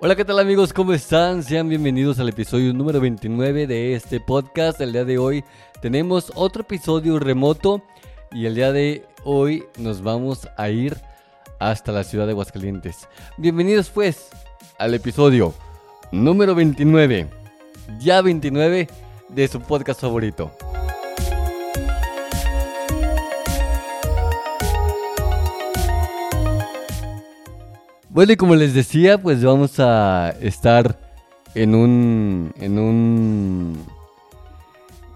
Hola, ¿qué tal amigos? ¿Cómo están? Sean bienvenidos al episodio número 29 de este podcast. El día de hoy tenemos otro episodio remoto y el día de hoy nos vamos a ir hasta la ciudad de Aguascalientes. Bienvenidos pues al episodio número 29, ya 29 de su podcast favorito. Bueno, y como les decía, pues vamos a estar en un. en un.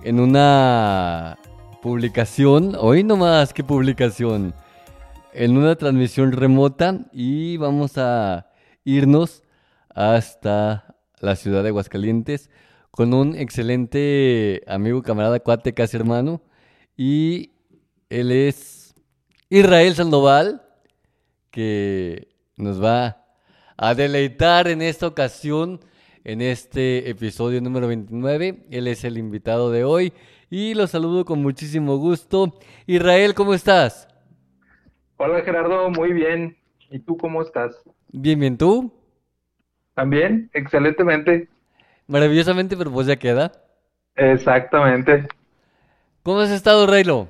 en una publicación. Hoy nomás, ¿qué publicación? En una transmisión remota y vamos a irnos hasta la ciudad de Aguascalientes con un excelente amigo, camarada, cuate, casi hermano. Y él es Israel Sandoval, que nos va a deleitar en esta ocasión, en este episodio número 29. Él es el invitado de hoy y lo saludo con muchísimo gusto. Israel, ¿cómo estás? Hola Gerardo, muy bien. ¿Y tú cómo estás? Bien, bien, ¿tú? ¿También? Excelentemente. Maravillosamente, pero pues ya queda. Exactamente. ¿Cómo has estado, Raylo?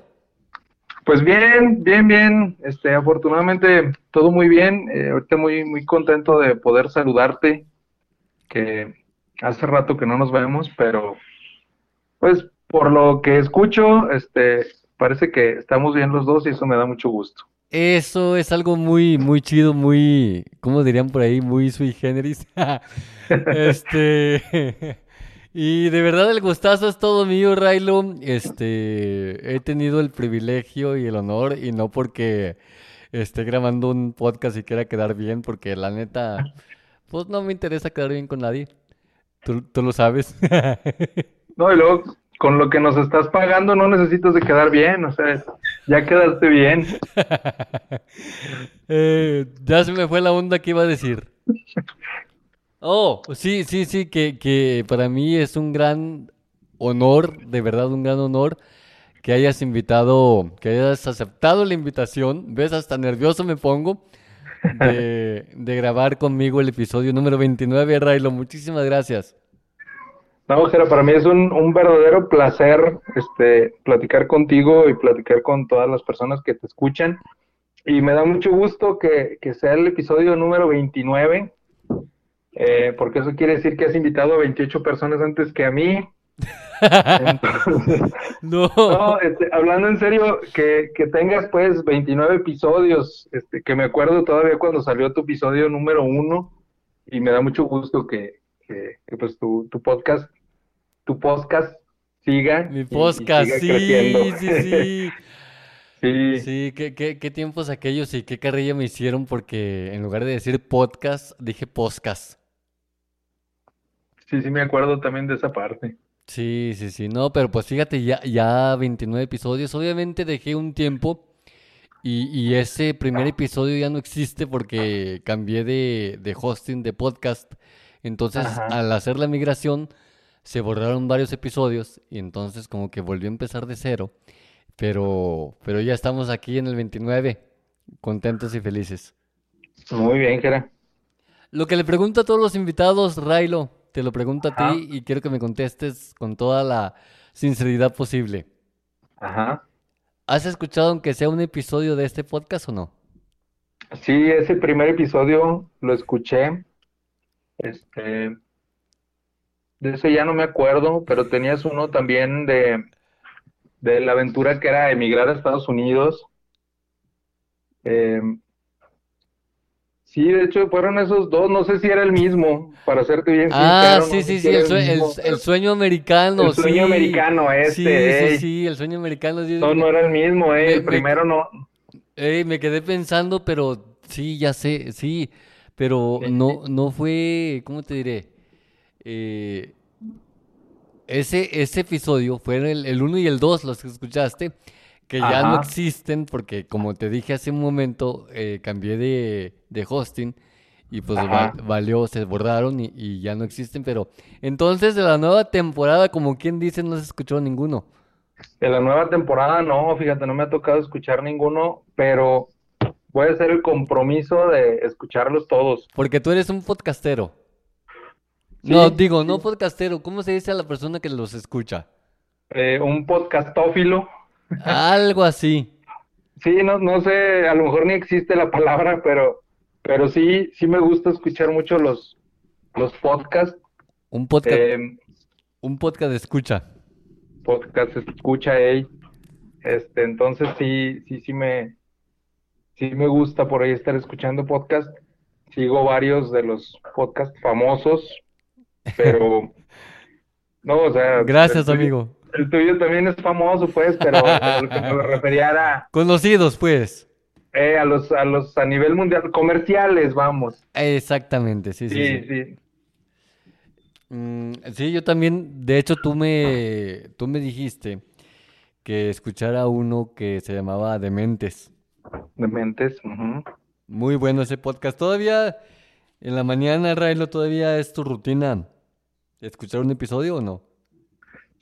Pues bien, bien, bien. Este, afortunadamente todo muy bien. Eh, ahorita muy, muy contento de poder saludarte, que hace rato que no nos vemos, pero pues por lo que escucho, este, parece que estamos bien los dos y eso me da mucho gusto. Eso es algo muy, muy chido, muy, ¿cómo dirían por ahí? Muy sui generis. Este, y de verdad el gustazo es todo mío, Raylo. Este, he tenido el privilegio y el honor, y no porque esté grabando un podcast y quiera quedar bien, porque la neta, pues no me interesa quedar bien con nadie. Tú, tú lo sabes. No, y luego con lo que nos estás pagando no necesitas de quedar bien, o sea, ya quedaste bien. Eh, ya se me fue la onda que iba a decir. Oh, sí, sí, sí, que, que para mí es un gran honor, de verdad un gran honor que hayas invitado, que hayas aceptado la invitación. ¿Ves? Hasta nervioso me pongo de, de grabar conmigo el episodio número 29, Raylo. Muchísimas gracias. No, Jera, para mí es un, un verdadero placer este, platicar contigo y platicar con todas las personas que te escuchan. Y me da mucho gusto que, que sea el episodio número 29, eh, porque eso quiere decir que has invitado a 28 personas antes que a mí. Entonces, No. no, este, hablando en serio, que, que tengas pues 29 episodios, este, que me acuerdo todavía cuando salió tu episodio número uno, y me da mucho gusto que, que, que, pues tu, tu podcast, tu podcast siga Mi y- y podcast, siga sí, creciendo. sí, sí. Sí, Sí, qué, qué, qué tiempos aquellos y qué carrilla me hicieron porque en lugar de decir podcast, dije podcast. Sí, sí me acuerdo también de esa parte. Sí, sí, sí, no, pero pues fíjate, ya, ya 29 episodios, obviamente dejé un tiempo y, y ese primer episodio ya no existe porque cambié de, de hosting de podcast, entonces Ajá. al hacer la migración se borraron varios episodios y entonces como que volvió a empezar de cero, pero, pero ya estamos aquí en el 29, contentos y felices. Muy bien, Jera. Lo que le pregunto a todos los invitados, Railo, te lo pregunto a ti y quiero que me contestes con toda la sinceridad posible. Ajá. ¿Has escuchado aunque sea un episodio de este podcast o no? Sí, ese primer episodio lo escuché. Este, de ese ya no me acuerdo, pero tenías uno también de, de la aventura que era emigrar a Estados Unidos. Eh, sí, de hecho fueron esos dos, no sé si era el mismo, para serte bien Ah, sincero, sí, no sí, sí, el, sue- sueño americano, El sueño sí. americano, este, Sí, sí, ey. sí, el sueño americano. sí, No, no era el mismo, eh, el me- primero no. Ey, me quedé pensando, pero Sí, ya sé, sí, pero Sí, no, no fue, ¿cómo te diré? Eh, ese, ese episodio fue el, el 1 y el 2, los que escuchaste, que ya no existen porque, como te dije hace un momento, eh, cambié de, de hosting y pues va- valió, se borraron y, y ya no existen, pero entonces de la nueva temporada, como quien dice, no se escuchó ninguno. De la nueva temporada, no, fíjate, no me ha tocado escuchar ninguno, pero voy a hacer el compromiso de escucharlos todos. Porque tú eres un podcastero. Sí, No, digo, no podcastero. ¿Cómo se dice a la persona que los escucha? Eh, un podcastófilo. Algo así. Sí, no, no sé, a lo mejor ni existe la palabra, pero, pero sí, sí me gusta escuchar mucho los, los podcasts. Un podcast, eh, un podcast escucha. podcast escucha ey. Este, entonces sí, sí, sí me, sí me gusta por ahí estar escuchando podcast. Sigo varios de los podcasts famosos, pero no, o sea, Gracias, amigo. El tuyo también es famoso, pues, pero lo que me refería era Conocidos, pues. eh, a los, a los a nivel mundial, comerciales, vamos. Exactamente, sí, sí, Sí, sí. sí. Mm, sí, yo también, de hecho, tú me, tú me dijiste que escuchara uno que se llamaba Dementes. Dementes. ujú. Muy bueno ese podcast. Todavía en la mañana, Railo, todavía es tu rutina escuchar un episodio o no?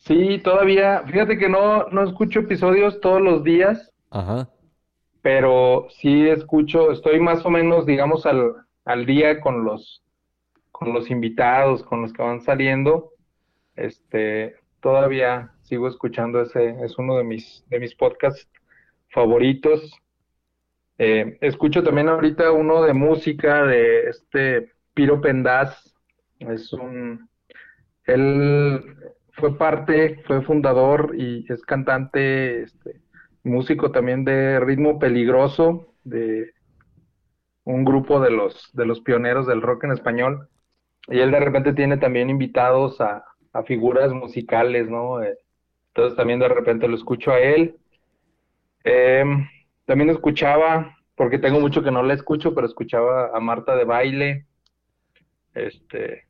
Sí, todavía, fíjate que no, no escucho episodios todos los días. Ajá. pero sí escucho, estoy más o menos, digamos, al, al día con los, con los invitados, con los que van saliendo. Este, todavía sigo escuchando ese, es uno de mis, de mis podcasts favoritos. Eh, escucho también ahorita uno de música de este Piro Pendaz. Es un, él fue parte, fue fundador y es cantante, este, músico también de Ritmo Peligroso, de un grupo de los, de los pioneros del rock en español. Y él de repente tiene también invitados a, figuras musicales, ¿no? Eh, entonces también de repente lo escucho a él. Em, también escuchaba, porque tengo mucho que no la escucho, pero escuchaba a Marta de Baile. Este,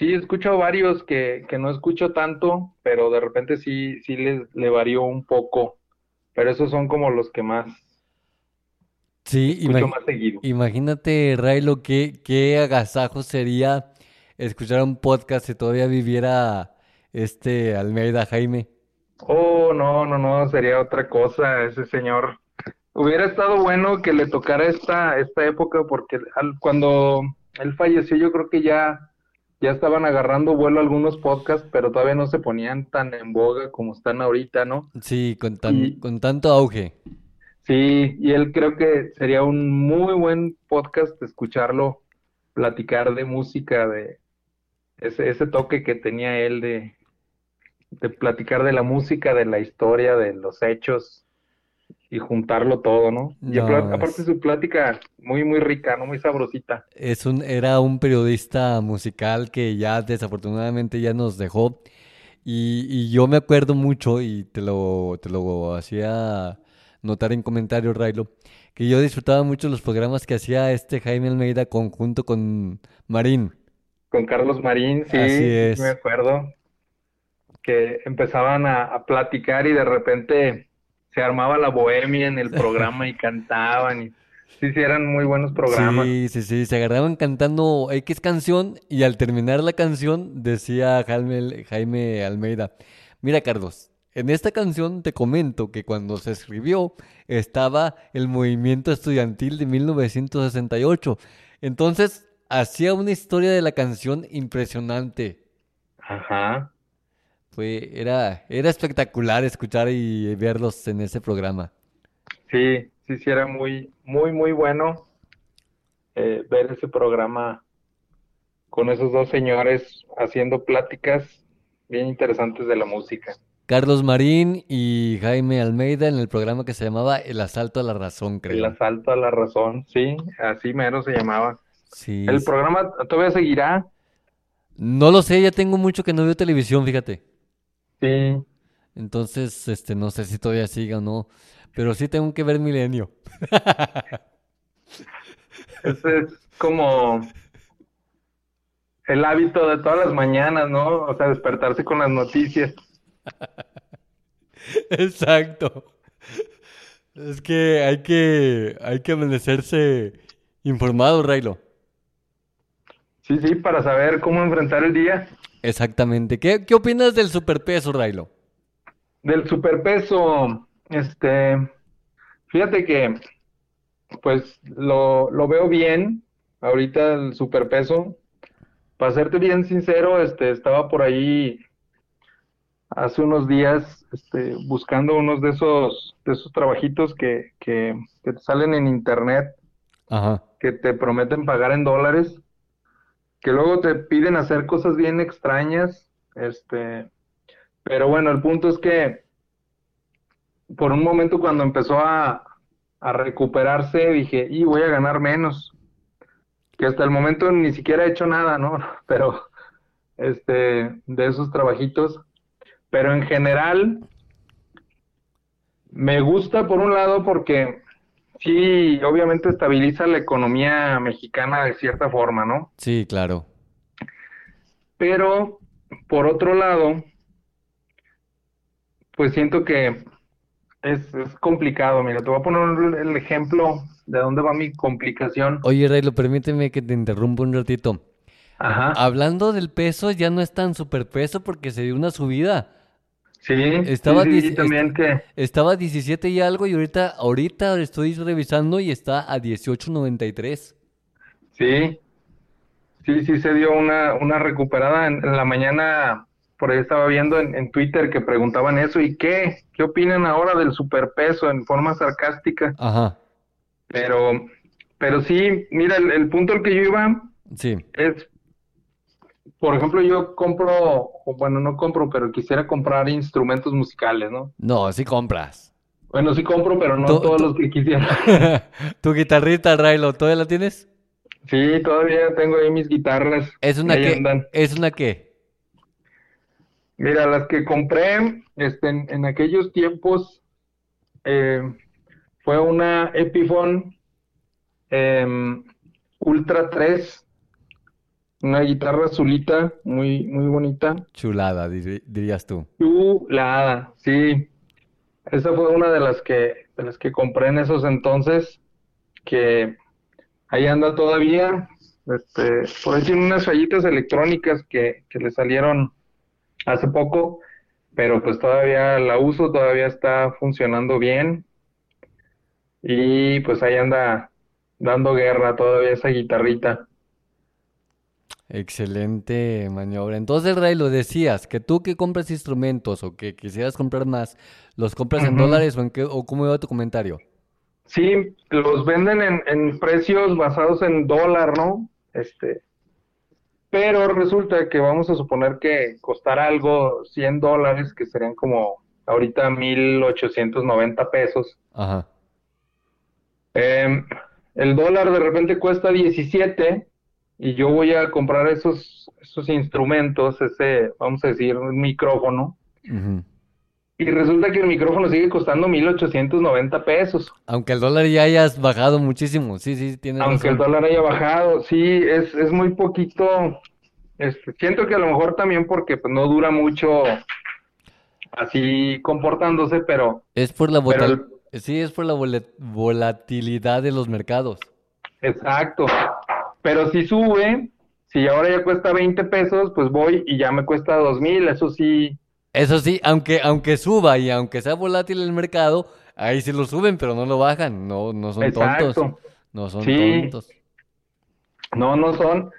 sí, escucho varios que, que no escucho tanto, pero de repente sí, sí le, le varió un poco. Pero esos son como los que más Sí, escucho más seguido. Imagínate, Railo, qué, qué agasajo sería escuchar un podcast si todavía viviera este Almeida Jaime. Oh, no, no, no, sería otra cosa ese señor. Hubiera estado bueno que le tocara esta, esta época porque al- cuando él falleció yo creo que ya, ya estaban agarrando vuelo algunos podcasts, pero todavía no se ponían tan en boga como están ahorita, ¿no? Sí, con tan, Y- con tanto auge. Sí, y él creo que sería un muy buen podcast escucharlo platicar de música, de ese, ese toque que tenía él de, de platicar de la música, de la historia, de los hechos y juntarlo todo, ¿no? Y No, aparte es- su plática muy, muy rica, ¿no? Muy sabrosita. Es un, era un periodista musical que ya desafortunadamente ya nos dejó. Y, y yo me acuerdo mucho, y te lo, te lo hacía notar en comentarios, Railo, que yo disfrutaba mucho los programas que hacía este Jaime Almeida conjunto con Marín. Con Carlos Marín, sí, Así es. me acuerdo que empezaban a, a platicar y de repente se armaba la bohemia en el programa y cantaban y sí, sí, eran muy buenos programas. Sí, sí, sí, se agarraban cantando X canción y al terminar la canción decía Jaime, Jaime Almeida, mira Carlos, en esta canción te comento que cuando se escribió estaba el movimiento estudiantil de 1968. Entonces hacía una historia de la canción impresionante. Ajá. Fue, era, era espectacular escuchar y verlos en ese programa. Sí, sí, sí, era muy, muy, muy bueno eh, ver ese programa con esos dos señores haciendo pláticas bien interesantes de la música. Carlos Marín y Jaime Almeida en el programa que se llamaba El Asalto a la Razón, El creo. asalto a la razón, sí, así mero se llamaba. Sí, El sí. programa todavía seguirá, No lo sé, ya tengo mucho que no veo televisión, fíjate. Sí, Entonces, este, no sé si todavía siga o no. Pero sí tengo que ver Milenio. Ese es como el hábito de todas las mañanas, ¿no? O sea, despertarse con las noticias. Exacto. Es que hay que, hay que amanecerse informado, Railo. Sí, sí, para saber cómo enfrentar el día. Exactamente. ¿Qué, qué opinas del superpeso, Railo? Del superpeso, este, fíjate que, pues, lo, lo veo bien, ahorita el superpeso. Para serte bien sincero, este, estaba por ahí hace unos días, este, buscando unos de esos, de esos trabajitos que, que, que te salen en internet, Ajá. que te prometen pagar en dólares, que luego te piden hacer cosas bien extrañas, este, pero bueno, el punto es que por un momento cuando empezó a, a recuperarse, dije, y voy a ganar menos, que hasta el momento ni siquiera he hecho nada, ¿no? Pero, este, de esos trabajitos, pero en general me gusta por un lado porque sí, obviamente estabiliza la economía mexicana de cierta forma, ¿no? Sí, claro. Pero por otro lado, pues siento que es, es complicado. Mira, te voy a poner el ejemplo de dónde va mi complicación. Oye, Railo, permíteme que te interrumpa un ratito. Ajá, Hablando del peso, ya no es tan superpeso porque se dio una subida. Sí, Estaba sí, sí, también que, Estaba a 17 y algo y ahorita, ahorita estoy revisando y está a 18.93. sí, sí, sí se dio una, una recuperada en, en la mañana. Por ahí estaba viendo en, en Twitter que preguntaban eso. ¿Y qué? ¿Qué opinan ahora del superpeso en forma sarcástica? Ajá, Pero, pero sí, mira, el, el punto al que yo iba sí. es, por ejemplo, yo compro, bueno, no compro, pero quisiera comprar instrumentos musicales, ¿no? No, sí compras. Bueno, sí compro, pero no Tú- todos tú- los que quisiera. Tu guitarrita, Railo, ¿todavía la tienes? Sí, todavía tengo ahí mis guitarras. ¿Es una ahí qué? ¿Es una qué? Mira, las que compré este, en, en aquellos tiempos eh, fue una Epiphone em, Ultra 3, una guitarra azulita, muy, muy bonita. Chulada, dirías tú. Chulada, sí. Esa fue una de las que, de las que compré en esos entonces, que ahí anda todavía. Este, por ahí tiene unas fallitas electrónicas que, que le salieron hace poco, pero pues todavía la uso, todavía está funcionando bien. Y pues ahí anda dando guerra todavía esa guitarrita. Excelente maniobra. Entonces, Railo, decías que tú que compras instrumentos o que quisieras comprar más, ¿los compras en dólares o en qué, o cómo iba tu comentario? Sí, los venden en, en precios basados en dólar, ¿no? Este, pero resulta que vamos a suponer que costará algo 100 dólares, que serían como ahorita 1890 pesos. Ajá. Em, el dólar de repente cuesta 17 y yo voy a comprar esos, esos instrumentos, ese, vamos a decir, un micrófono, y resulta que el micrófono sigue costando 1890 pesos. Aunque el dólar ya hayas bajado muchísimo. Sí, sí, tienes Aunque el dólar haya bajado, sí, es, es muy poquito. Este, siento que a lo mejor también porque pues, no dura mucho así comportándose, pero Es por la Pero Sí, es por la vola- volatilidad de los mercados. exacto. Pero si sube, si ahora ya cuesta 20 pesos, pues voy y ya me cuesta 2000, eso sí, Eso sí, aunque, aunque suba y aunque sea volátil el mercado, ahí sí lo suben, pero no lo bajan. No, no son tontos. exacto. No son Sí. tontos. No, no son.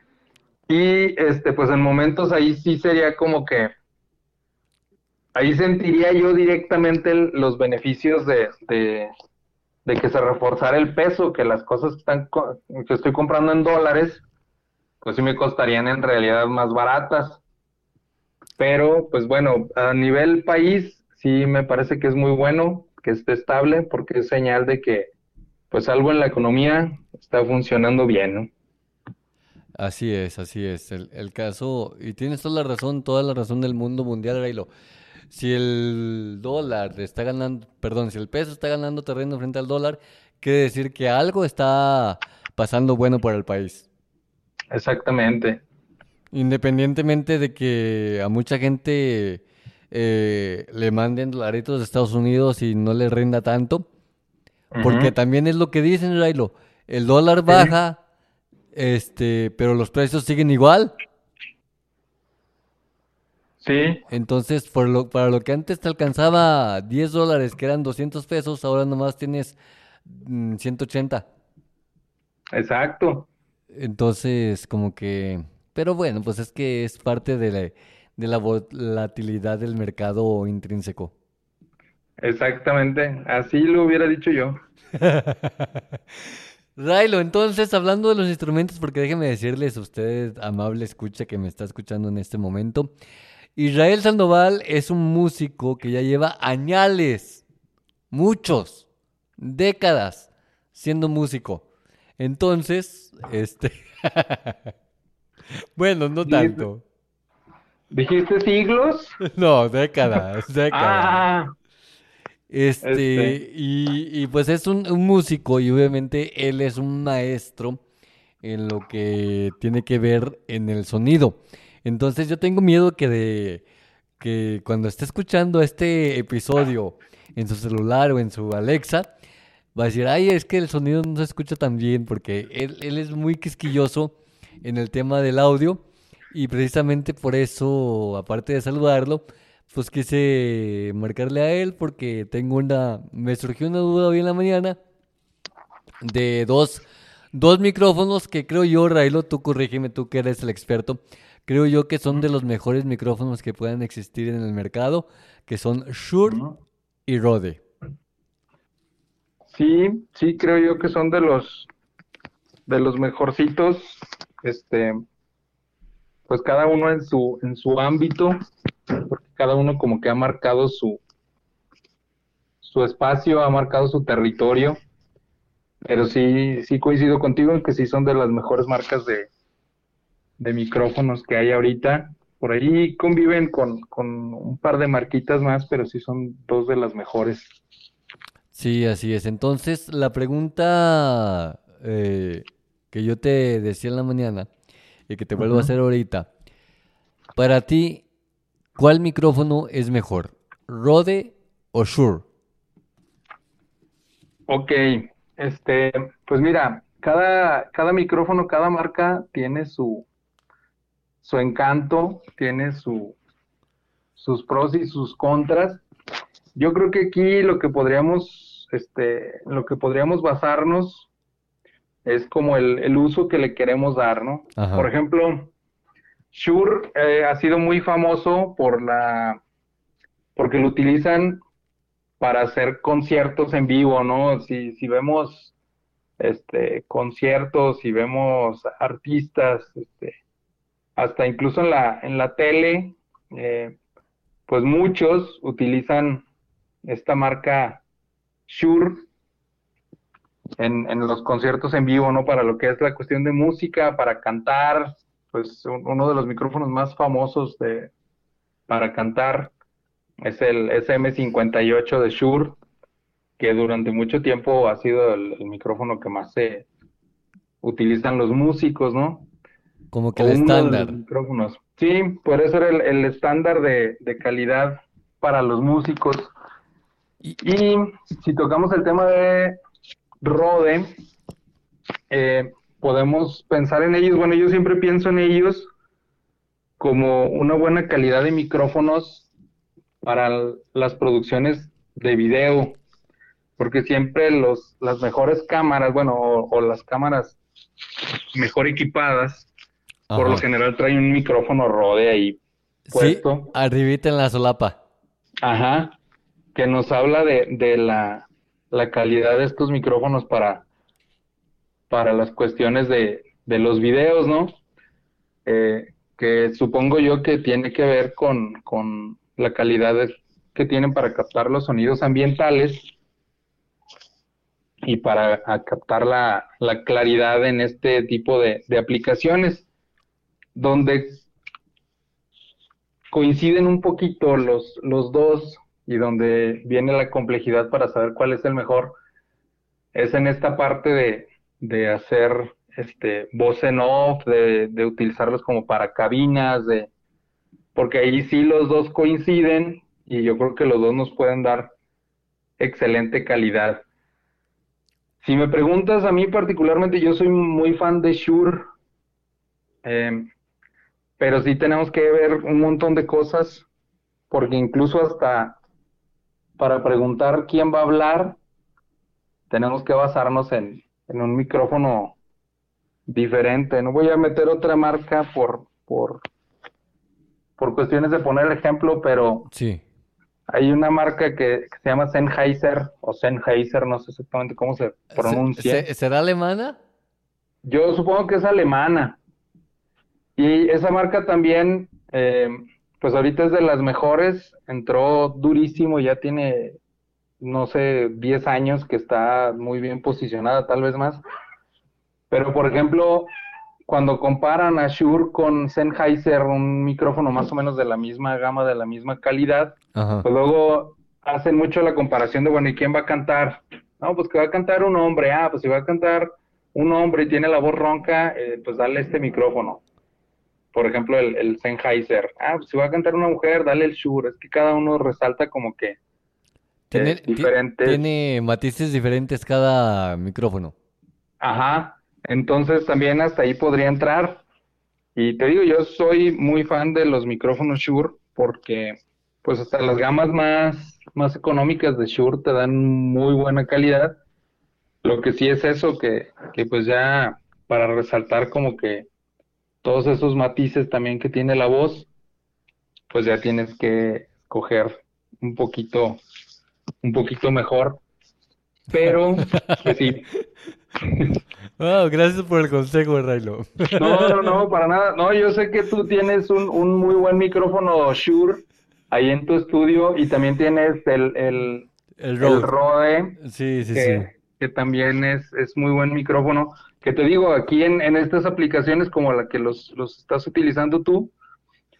Y este, pues en momentos ahí sí sería como que ahí sentiría yo directamente el- los beneficios de, de, de que se reforzara el peso, que las cosas que están que estoy comprando en dólares, pues sí me costarían en realidad más baratas. Pero, pues bueno, a nivel país sí me parece que es muy bueno que esté estable, porque es señal de que pues algo en la economía está funcionando bien, ¿no? Así es, así es. El, el caso, y tienes toda la razón, toda la razón del mundo mundial, Railo. Si el dólar está ganando, perdón, si el peso está ganando terreno frente al dólar, quiere decir que algo está pasando bueno para el país. Exactamente. Independientemente de que a mucha gente eh, le manden dolaritos de Estados Unidos y no le rinda tanto, porque también es lo que dicen, Railo, el dólar baja, este, pero los precios siguen igual. Sí, Entonces, por lo, para lo que antes te alcanzaba 10 dólares, que eran 200 pesos, ahora nomás tienes mm, 180. exacto. Entonces, como que... Pero bueno, pues es que es parte de la, de la volatilidad del mercado intrínseco. Exactamente. Así lo hubiera dicho yo. Railo, entonces, hablando de los instrumentos, porque déjeme decirles a usted, amable escucha que me está escuchando en este momento, Israel Sandoval es un músico que ya lleva añales, muchos, décadas, siendo músico. Entonces, este... Bueno, no tanto. ¿Dijiste siglos? No, décadas, décadas. Ah, Este, Este. y, y pues es un, un músico y obviamente él es un maestro en lo que tiene que ver en el sonido. Entonces yo tengo miedo que de que cuando esté escuchando este episodio en su celular o en su Alexa, va a decir, ay, es que el sonido no se escucha tan bien porque él, él es muy quisquilloso en el tema del audio y precisamente por eso, aparte de saludarlo, pues quise marcarle a él porque tengo una, me surgió una duda hoy en la mañana de dos, dos micrófonos que creo yo, Railo, tú corrígeme, tú que eres el experto, creo yo que son de los mejores micrófonos que puedan existir en el mercado, que son Shure y Rode. sí, sí, creo yo que son de los de los mejorcitos. Este, pues cada uno en su en su ámbito, porque cada uno como que ha marcado su su espacio, ha marcado su territorio. Pero sí, sí coincido contigo en que sí son de las mejores marcas de, de micrófonos que hay ahorita. Por ahí conviven con, con un par de marquitas más, pero sí son dos de las mejores. Sí, así es. Entonces, la pregunta eh, que yo te decía en la mañana y que te vuelvo a hacer ahorita, para ti, ¿cuál micrófono es mejor? ¿Rode o Shure? Ok, este, pues mira, cada, cada micrófono, cada marca tiene su, su encanto, tiene su, sus pros y sus contras. Yo creo que aquí lo que podríamos, este, lo que podríamos basarnos es como el, el uso que le queremos dar, ¿no? Ajá. Por ejemplo, Shure eh, ha sido muy famoso por la, porque lo utilizan para hacer conciertos en vivo, ¿no? Si, si vemos este, conciertos, si vemos artistas, este, hasta incluso en la, en la tele, eh, pues muchos utilizan esta marca Shure en, en los conciertos en vivo, ¿no? Para lo que es la cuestión de música, para cantar, pues un- uno de los micrófonos más famosos de, para cantar es el SM58 de Shure, que durante mucho tiempo ha sido el, el micrófono que más se utilizan los músicos, ¿no? Como que el estándar. micrófonos. Sí, por eso era el, el estándar de, de calidad para los músicos. Y- Y si tocamos el tema de Rode, eh, podemos pensar en ellos. Bueno, yo siempre pienso en ellos como una buena calidad de micrófonos para las producciones de video, porque siempre los, las mejores cámaras, bueno, o, o las cámaras mejor equipadas, por lo general traen un micrófono Rode ahí Sí, puesto. arribita en la solapa. Ajá, que nos habla de, de la, la calidad de estos micrófonos para, para las cuestiones de, de los videos, ¿no? Eh, que supongo yo que tiene que ver con, con la calidad de- que tienen para captar los sonidos ambientales y para captar la, la claridad en este tipo de, de aplicaciones, donde coinciden un poquito los, los dos y donde viene la complejidad para saber cuál es el mejor, es en esta parte de, de hacer este voz en off, de, de utilizarlos como para cabinas, de porque ahí sí los dos coinciden y yo creo que los dos nos pueden dar excelente calidad. Si me preguntas a mí particularmente, yo soy muy fan de Shure, em, pero sí tenemos que ver un montón de cosas, porque incluso hasta para preguntar quién va a hablar, tenemos que basarnos en, en un micrófono diferente. No voy a meter otra marca por, por, por cuestiones de poner ejemplo, pero Sí. hay una marca que, que se llama Sennheiser o Sennheiser, no sé exactamente cómo se pronuncia. ¿Se- se- ¿Será alemana? Yo supongo que es alemana. Y esa marca también, eh, pues ahorita es de las mejores, entró durísimo, ya tiene, no sé, 10 años que está muy bien posicionada, tal vez más. Pero, por ejemplo, cuando comparan a Shure con Sennheiser, un micrófono más o menos de la misma gama, de la misma calidad, Ajá. pues luego hacen mucho la comparación de, bueno, ¿y quién va a cantar? No, pues que va a cantar un hombre. Ah, pues si va a cantar un hombre y tiene la voz ronca, eh, pues dale este micrófono. Por ejemplo, el, el Sennheiser. Ah, pues si va a cantar una mujer, dale el Shure. Es que cada uno resalta como que Tiene, eh, ti- diferentes. tiene matices diferentes cada micrófono. Ajá. Entonces también hasta ahí podría entrar. Y te digo, yo soy muy fan de los micrófonos Shure porque pues hasta las gamas más, más económicas de Shure te dan muy buena calidad. Lo que sí es eso, que, que pues ya para resaltar como que todos esos matices también que tiene la voz, pues ya tienes que coger un poquito, un poquito mejor. Pero, pues sí, Wow, gracias por el consejo, Raylo. No, no, no, para nada. No, yo sé que tú tienes un, un muy buen micrófono Shure ahí en tu estudio y también tienes el, el, El el Rode. Sí, sí. que, que también es, es muy buen micrófono. Que te digo, aquí en, en estas aplicaciones como la que los, estás utilizando tú,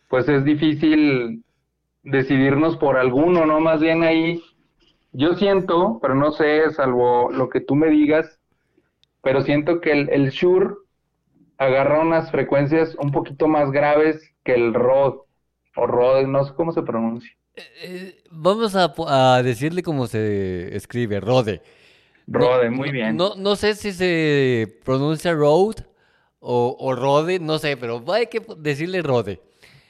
pues es difícil decidirnos por alguno, ¿no? Más bien ahí, yo siento, pero no sé, salvo lo que tú me digas, pero siento que el, el agarra unas frecuencias un poquito más graves que el Rode, o Rode, no sé cómo se pronuncia. Eh, vamos a, a decirle cómo se escribe, Rode. No- Rode, muy bien. No, no sé si se pronuncia Rode o, o Rode, no sé, pero hay que decirle Rode.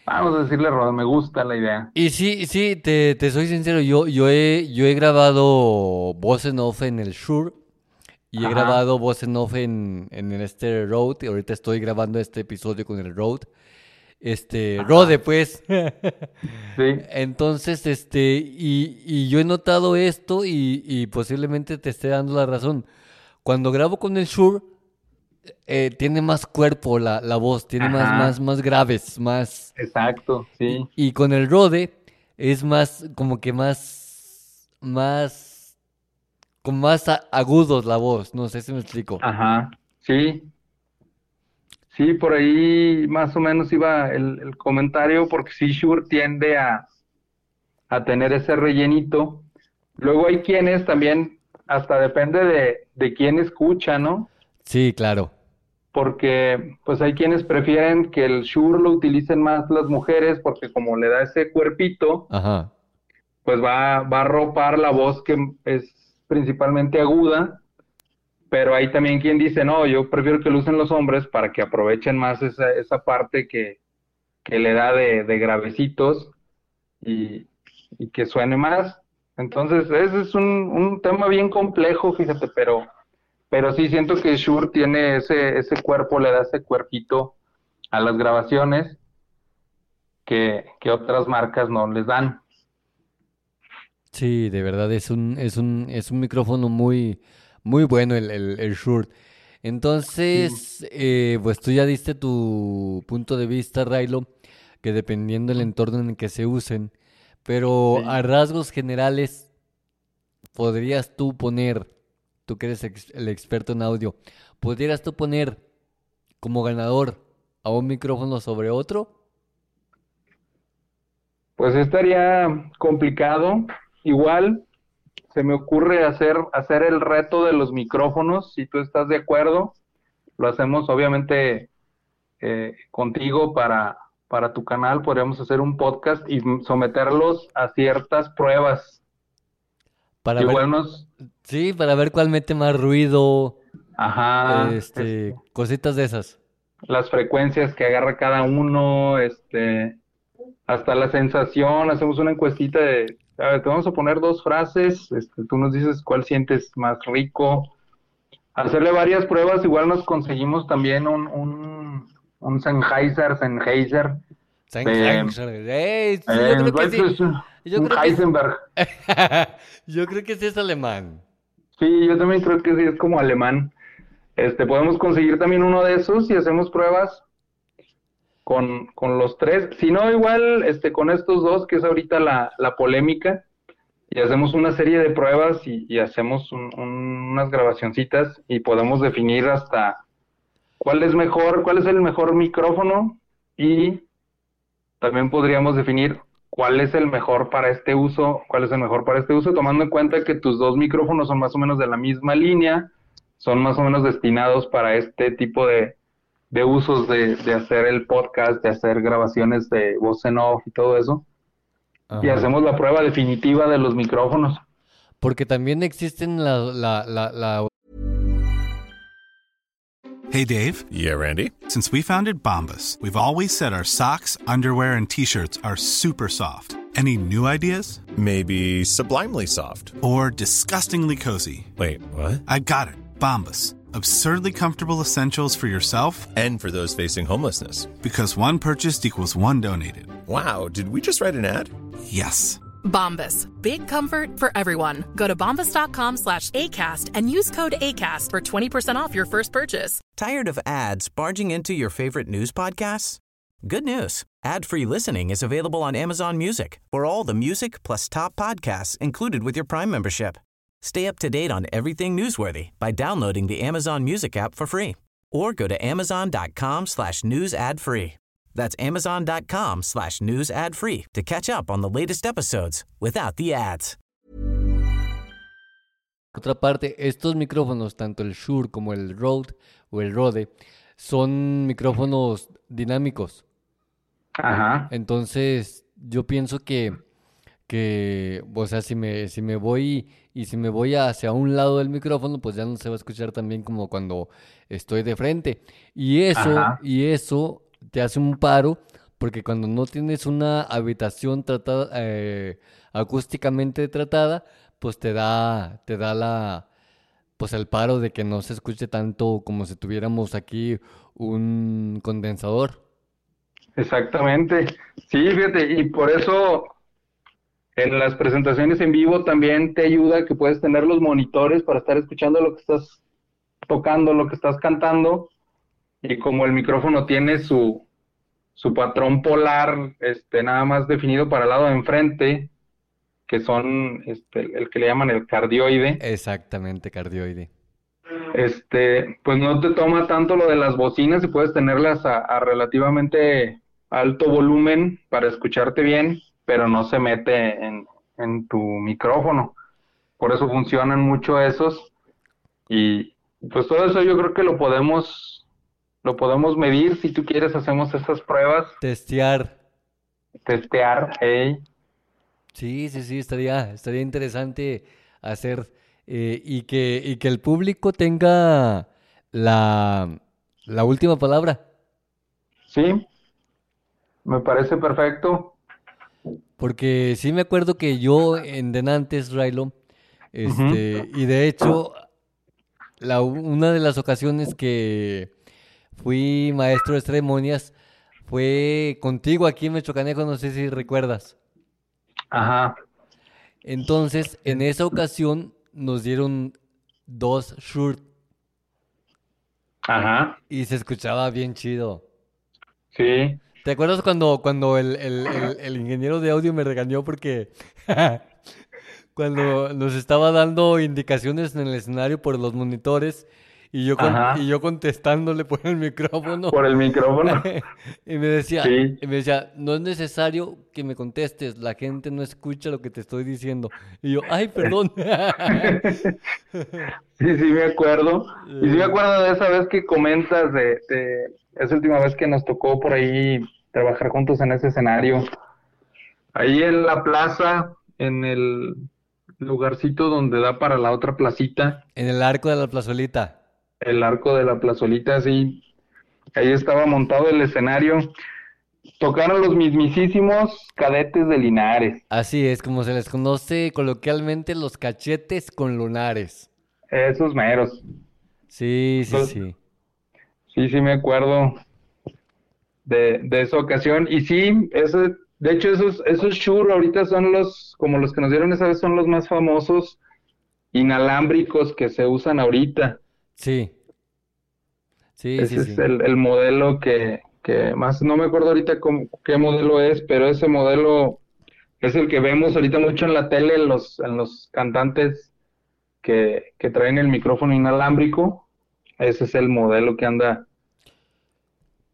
Vamos a decirle Rode, me gusta la idea. Y sí, sí, te, te soy sincero, yo, yo he, yo he grabado voz en off en el Shure y he grabado voz en off en, en el este Rode y ahorita estoy grabando este episodio con el Rode. Este, Rode, pues. Sí, Entonces, este, y, y yo he notado esto y, y posiblemente te esté dando la razón. Cuando grabo con el Shure, eh, tiene más cuerpo la, la voz, tiene más, Ajá. más, más graves, más... exacto, sí. Y con el Rode es más, como que más, más, con más agudos la voz, no sé si me explico. Ajá, sí. Sí, por ahí más o menos iba el, el comentario, porque sí, Shure tiende a, a tener ese rellenito. Luego hay quienes también, hasta depende de, de quién escucha, ¿no? Sí, claro. Porque pues hay quienes prefieren que el Shure lo utilicen más las mujeres, porque como le da ese cuerpito, Ajá. pues va, va a arropar la voz que es principalmente aguda, pero hay también quien dice, no, yo prefiero que lo usen los hombres para que aprovechen más esa, esa parte que, que le da de, de gravecitos y, y que suene más. Entonces, ese es un, un tema bien complejo, fíjate, pero, pero sí siento que Shure tiene ese, ese cuerpo, le da ese cuerpito a las grabaciones que, que otras marcas no les dan. Sí, de verdad es un, es un, es un micrófono muy, muy bueno el, el, el Shure. Entonces, eh, pues tú ya diste tu punto de vista, Railo, que dependiendo del entorno en el que se usen, pero Sí. a rasgos generales, ¿podrías tú poner, tú que eres ex- el experto en audio, ¿podrías tú poner como ganador a un micrófono sobre otro? Pues estaría complicado. Igual, se me ocurre hacer, hacer el reto de los micrófonos, si tú estás de acuerdo. Lo hacemos obviamente eh, contigo para, para tu canal. Podríamos hacer un podcast y someterlos a ciertas pruebas. Para ver, nos- sí, para ver cuál mete más ruido, Ajá, este, cositas de esas. las frecuencias que agarra cada uno, este, hasta la sensación, hacemos una encuestita de, te vamos a poner dos frases, este, tú nos dices cuál sientes más rico, hacerle varias pruebas, igual nos conseguimos también un, un, un Sennheiser, Sennheiser, Sennheiser. Eh, yo creo que pues, sí. un Yo un creo que sí. Heisenberg. Yo creo que sí es alemán. Sí, yo también creo que sí, es como alemán. Este, podemos conseguir también uno de esos y hacemos pruebas con, con los tres. Si no, igual este, con estos dos, que es ahorita la, la polémica, y hacemos una serie de pruebas y, hacemos un- un- unas grabacioncitas y podemos definir hasta cuál es mejor, cuál es el mejor micrófono y también podríamos definir cuál es el mejor para este uso, cuál es el mejor para este uso, tomando en cuenta que tus dos micrófonos son más o menos de la misma línea, son más o menos destinados para este tipo de, de usos de, de hacer el podcast, de hacer grabaciones de voz en off y todo eso. Y Ajá. hacemos la prueba definitiva de los micrófonos. Porque también existen la, la, la, la Hey, Dave. Yeah, Randy. Since we founded Bombus, we've always said our socks, underwear, and t shirts are super soft. Any new ideas? Maybe sublimely soft. Or disgustingly cozy? Wait, what? I got it. Bombus. Absurdly comfortable essentials for yourself And for those facing homelessness. because one purchased equals one donated. Wow, did we just write an ad? Yes. Bombas. Big comfort for everyone. Go to bombas.com slash ACAST and use code ACAST for 20% off your first purchase. Tired of ads barging into your favorite news podcasts? Good news. Ad-free listening is available on Amazon Music for all the music plus top podcasts included with your Prime membership. Stay up to date on everything newsworthy by downloading the Amazon Music app for free or go to amazon.com slash news ad free. That's amazon.com slash news ad free to catch up on the latest episodes without the ads. otra parte, estos micrófonos, tanto el Shure como el Rode o el Rode, son micrófonos dinámicos. Ajá. Entonces, yo pienso que, que, o sea, si me, si me voy y si me voy hacia un lado del micrófono, pues ya no se va a escuchar tan bien como cuando estoy de frente. Y eso, Ajá. y eso te hace un paro, porque cuando no tienes una habitación tratada, eh, acústicamente tratada, pues te da, te da la, pues el paro de que no se escuche tanto como si tuviéramos aquí un condensador. Exactamente. Sí, fíjate, y por eso en las presentaciones en vivo también te ayuda que puedes tener los monitores para estar escuchando lo que estás tocando, lo que estás cantando, y como el micrófono tiene su, su patrón polar, este, nada más definido para el lado de enfrente, que son este, el que le llaman el cardioide. Exactamente, cardioide. Este, pues no te toma tanto lo de las bocinas y puedes tenerlas a, a relativamente alto volumen para escucharte bien, pero no se mete en, en tu micrófono. Por eso funcionan mucho esos. Y pues todo eso yo creo que lo podemos, lo podemos medir. Si tú quieres, hacemos esas pruebas, Testear. testear, hey. Sí, sí, sí, estaría, estaría interesante hacer eh, y que, y que el público tenga la, la última palabra. Sí, me parece perfecto. Porque sí me acuerdo que yo en Denantes, Railo, este, y de hecho, la, una de las ocasiones que fui maestro de ceremonias fue contigo aquí en Mechocanejo, no sé si recuerdas. Ajá. Entonces, en esa ocasión nos dieron dos shirts Ajá. y se escuchaba bien chido. Sí. ¿Te acuerdas cuando, cuando el, el- el- el ingeniero de audio me regañó porque cuando nos estaba dando indicaciones en el escenario por los monitores Y yo, con- y yo contestándole por el micrófono. Por el micrófono. Y me decía, Sí. y me decía, no es necesario que me contestes, la gente no escucha lo que te estoy diciendo. Y yo, ay, perdón. Sí, sí, me acuerdo. Y sí me acuerdo de esa vez que comentas de, de esa última vez que nos tocó por ahí trabajar juntos en ese escenario. Ahí en la plaza, en el lugarcito donde da para la otra placita, En el arco de la plazolita. el arco de la plazolita, sí. Ahí estaba montado el escenario. Tocaron los mismísimos cadetes de Linares. Así es, como se les conoce coloquialmente los cachetes con lunares. Esos meros. Sí, sí, Los- sí. Sí, sí me acuerdo de, de esa ocasión. Y sí, ese, de hecho esos, esos Shure ahorita son los, como los que nos dieron esa vez, son los más famosos inalámbricos que se usan ahorita. Sí. Sí, Ese sí, es sí. el, el modelo que, que más, no me acuerdo ahorita cómo- qué modelo es, pero ese modelo es el que vemos ahorita mucho en la tele, en los, en los cantantes que, que traen el micrófono inalámbrico. Ese es el modelo que anda.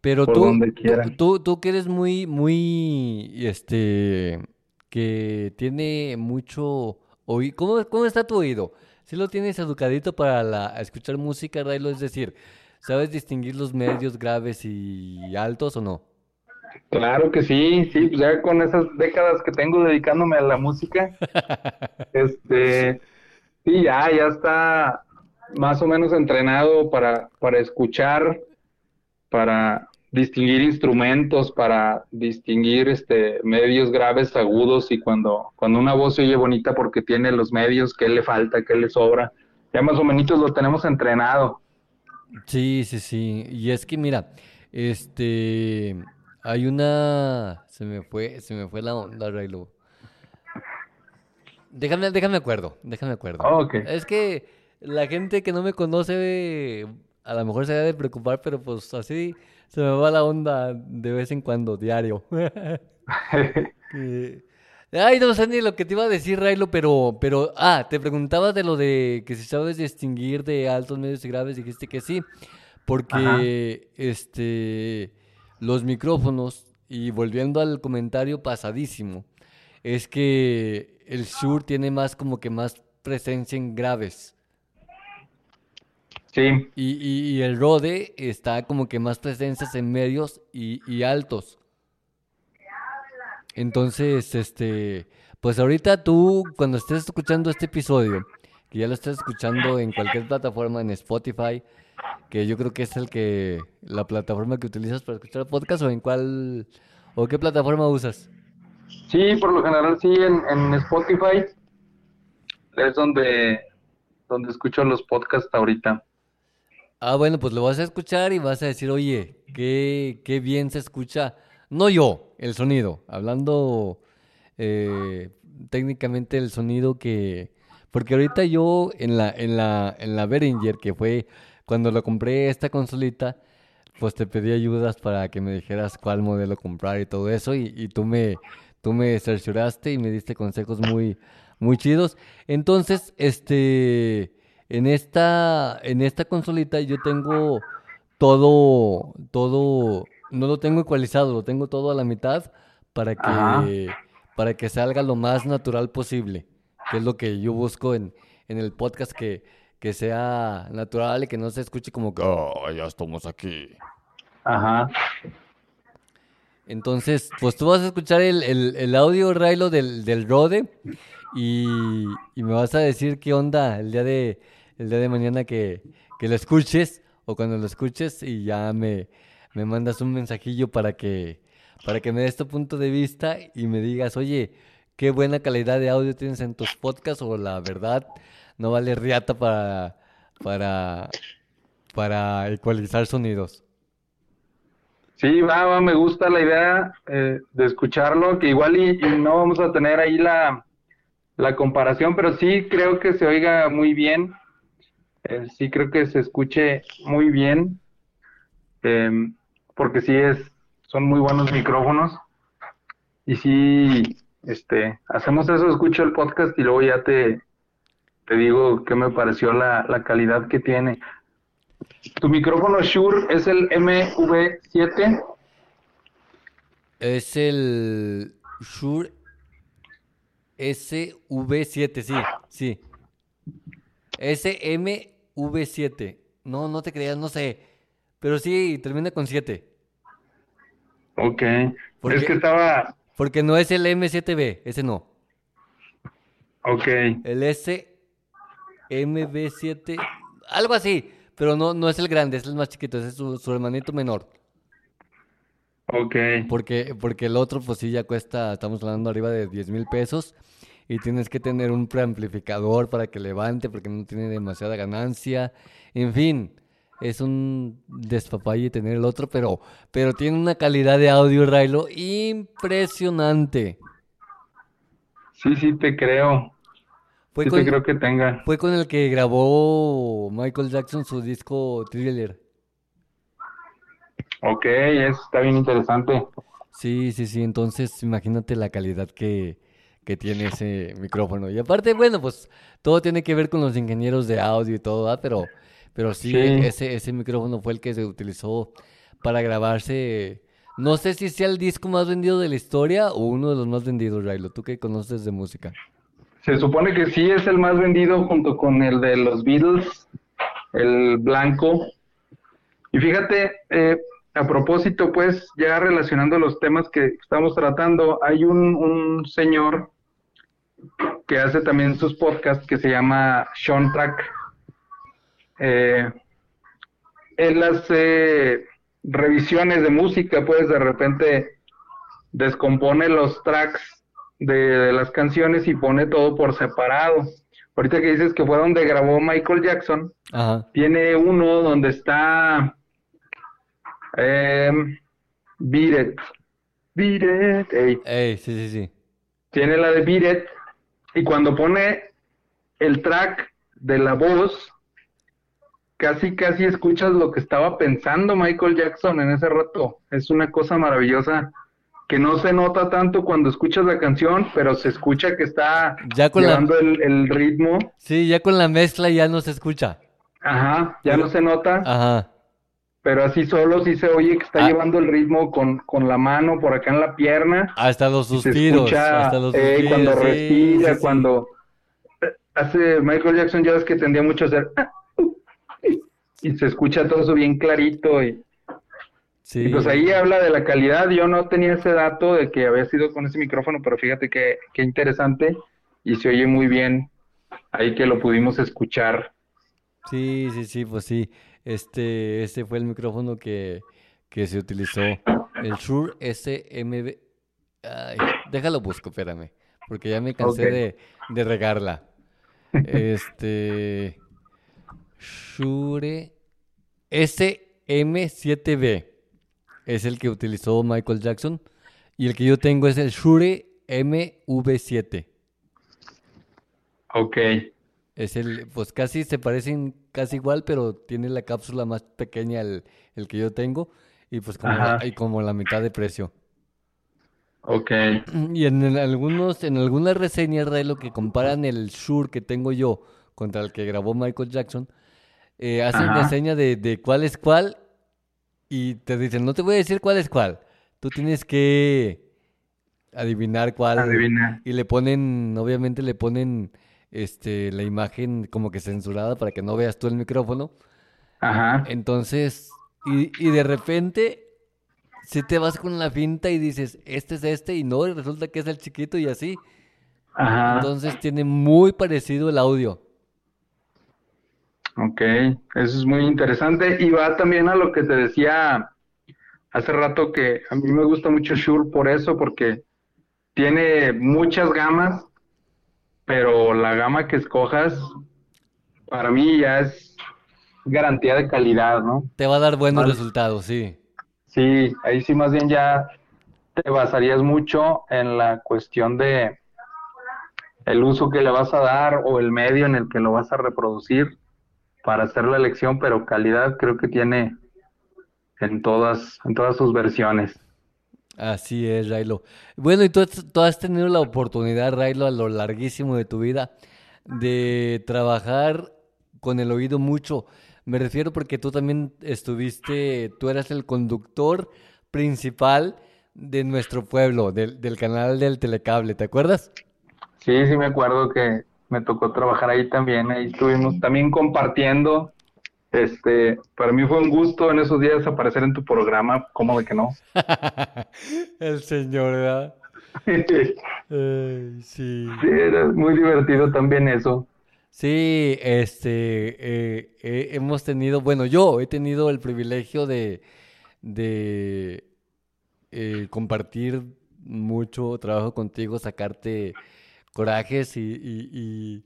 Pero por tú, donde tú, quiera. tú, tú que eres muy, muy, este, que tiene mucho oído. ¿Cómo, cómo está tu oído? ¿Sí lo tienes educadito para la, escuchar música, Raylo? Es decir, ¿sabes distinguir los medios graves y altos o no? Claro que sí, sí, pues ya con esas décadas que tengo dedicándome a la música, este, sí, ya, ya está más o menos entrenado para, para escuchar, para distinguir instrumentos, para distinguir este medios graves, agudos, y cuando, cuando una voz se oye bonita porque tiene los medios, qué le falta, qué le sobra, ya más o menos lo tenemos entrenado. Sí, sí, sí. Y es que mira, este, hay una, se me fue, se me fue la onda, Raylo. Déjame, déjame acuerdo, déjame acuerdo. Es que la gente que no me conoce, a lo mejor se debe de preocupar, pero pues así se me va la onda de vez en cuando, diario. Que- Ay, no sé ni lo que te iba a decir, Raylo, pero, pero, ah, te preguntaba de lo de que si sabes distinguir de altos, medios y graves, dijiste que sí, porque, este, los micrófonos, y volviendo al comentario pasadísimo, es que el Shure tiene más como que más presencia en graves, Sí, y, y, y el Rode está como que más presencias en medios y, y altos. Entonces, este, pues ahorita tú, cuando estés escuchando este episodio, que ya lo estás escuchando en cualquier plataforma, en Spotify, que yo creo que es el que, la plataforma que utilizas para escuchar podcast, o en cuál, o qué plataforma usas. Sí, por lo general sí, en, en Spotify es donde, donde escucho los podcasts ahorita. Ah, bueno, pues lo vas a escuchar y vas a decir, oye, qué, qué bien se escucha. No yo, el sonido. Hablando eh, técnicamente el sonido que... Porque ahorita yo en la, en la, en la Behringer, que fue cuando lo compré esta consolita, pues te pedí ayudas para que me dijeras cuál modelo comprar y todo eso. Y, y tú me, tú me cercioraste y me diste consejos muy, muy chidos. Entonces, este... En esta, en esta consolita yo tengo todo, todo, no lo tengo ecualizado, lo tengo todo a la mitad para Ajá. que, para que salga lo más natural posible, que es lo que yo busco en, en el podcast, que, que sea natural y que no se escuche como que, "Oh, ya estamos aquí. Ajá. Entonces, pues tú vas a escuchar el, el, el audio, Raylo, del, del Rode y, y me vas a decir qué onda el día de, el día de mañana que, que lo escuches o cuando lo escuches y ya me, me mandas un mensajillo para que, para que me des tu punto de vista y me digas, oye, qué buena calidad de audio tienes en tus podcasts o la verdad no vale riata para, para, para ecualizar sonidos. Sí, va, va, me gusta la idea eh, de escucharlo, que igual y, y no vamos a tener ahí la, la comparación, pero sí creo que se oiga muy bien, eh, sí creo que se escuche muy bien, em, porque sí es, son muy buenos micrófonos, y sí, este, hacemos eso, escucho el podcast y luego ya te, te digo qué me pareció la, la calidad que tiene. ¿Tu micrófono Shure es el MV7? Es el Shure SV7, sí, sí. SMV7. No, no te creas, no sé. Pero sí, termina con 7. Ok. ¿Por es que estaba... Porque no es el M7B, ese no. Ok. El SMV7, algo así. Pero no, no es el grande, es el más chiquito, ese es su, su hermanito menor. Ok. Porque, porque el otro, pues sí, ya cuesta, estamos hablando arriba de 10 mil pesos. Y tienes que tener un preamplificador para que levante, porque no tiene demasiada ganancia. En fin, es un despapalle tener el otro, pero, pero tiene una calidad de audio, Railo, impresionante. Sí, sí, te creo. Fue Sí con, te creo que tenga. fue con el que grabó Michael Jackson su disco Thriller. Ok, eso está bien interesante. Sí, sí, sí. Entonces, imagínate la calidad que, que tiene ese micrófono. Y aparte, bueno, pues todo tiene que ver con los ingenieros de audio y todo, ¿verdad? Pero, pero sí, Sí. ese, ese micrófono fue el que se utilizó para grabarse. No sé si sea el disco más vendido de la historia o uno de los más vendidos, Railo. Tú que conoces de música. Se supone que sí es el más vendido junto con el de los Beatles, el blanco. Y fíjate, eh, a propósito, pues, ya relacionando los temas que estamos tratando, hay un, un señor que hace también sus podcasts que se llama Sean Track. Eh, él hace revisiones de música, pues de repente descompone los tracks de, de las canciones y pone todo por separado. Ahorita que dices que fue donde grabó Michael Jackson, Ajá. tiene uno donde está eh, Beat It. Beat It, ey. Ey, sí, sí, sí. Tiene la de Beat It. Y cuando pone el track de la voz, casi, casi escuchas lo que estaba pensando Michael Jackson en ese rato. Es una cosa maravillosa que no se nota tanto cuando escuchas la canción, pero se escucha que está Ya con la- llevando el, el ritmo. Sí, ya con la mezcla ya no se escucha. Ajá, ya no se nota. Ajá. Pero así solo sí se oye que está Ah. llevando el ritmo con, con la mano por acá en la pierna. Hasta los y se suspiros. escucha hasta los eh, suspiros. cuando sí, respira, sí, cuando eh, hace Michael Jackson, ya ves que tendía mucho a hacer "Ah, uh", y se escucha todo eso bien clarito y, Sí. y pues ahí habla de la calidad. Yo no tenía ese dato de que había sido con ese micrófono, pero fíjate que, qué interesante y se oye muy bien ahí que lo pudimos escuchar. Sí, sí, sí, pues sí. Este, este fue el micrófono que, que se utilizó. El Shure SMB. Ay, déjalo busco, espérame. Porque ya me cansé de, de regarla. Este. Shure SM7B. Es el que utilizó Michael Jackson. Y el que yo tengo es el Shure MV7. Ok, Es el, pues casi se parecen casi igual, pero tiene la cápsula más pequeña el, el que yo tengo y pues como la, y como la mitad de precio. ok, Y en, algunos, en algunas reseñas lo que comparan el Shure que tengo yo contra el que grabó Michael Jackson, eh, hacen Ajá. reseña de, de cuál es cuál y te dicen, no te voy a decir cuál es cuál, tú tienes que adivinar cuál. adivina. Y le ponen, obviamente le ponen este, la imagen como que censurada para que no veas tú el micrófono. Ajá. Entonces, y, y de repente, si te vas con la finta y dices, este es este, y no, y resulta que es el chiquito y así. Ajá. Entonces tiene muy parecido el audio. Ok, eso es muy interesante y va también a lo que te decía hace rato que a mí me gusta mucho Shure por eso, porque tiene muchas gamas, pero la gama que escojas para mí ya es garantía de calidad, ¿no? Te va a dar buenos Vale. resultados, sí. Sí, ahí sí más bien ya te basarías mucho en la cuestión de el uso que le vas a dar o el medio en el que lo vas a reproducir para hacer la elección, pero calidad creo que tiene en todas, en todas sus versiones. Así es, Railo. Bueno, y tú, has- tenido la oportunidad, Railo, a lo larguísimo de tu vida, de trabajar con el oído mucho. Me refiero porque tú también estuviste, tú eras el conductor principal de nuestro pueblo, del, del canal del Telecable, ¿te acuerdas? Sí, sí me acuerdo que me tocó trabajar ahí también, ahí estuvimos también compartiendo. Este, para mí fue un gusto en esos días aparecer en tu programa, ¿cómo de que no? El señor, ¿verdad? Sí. Sí, era muy divertido también eso. Sí, este, eh, eh, hemos tenido, bueno, yo he tenido el privilegio de, de eh, compartir mucho trabajo contigo, sacarte corajes y, y,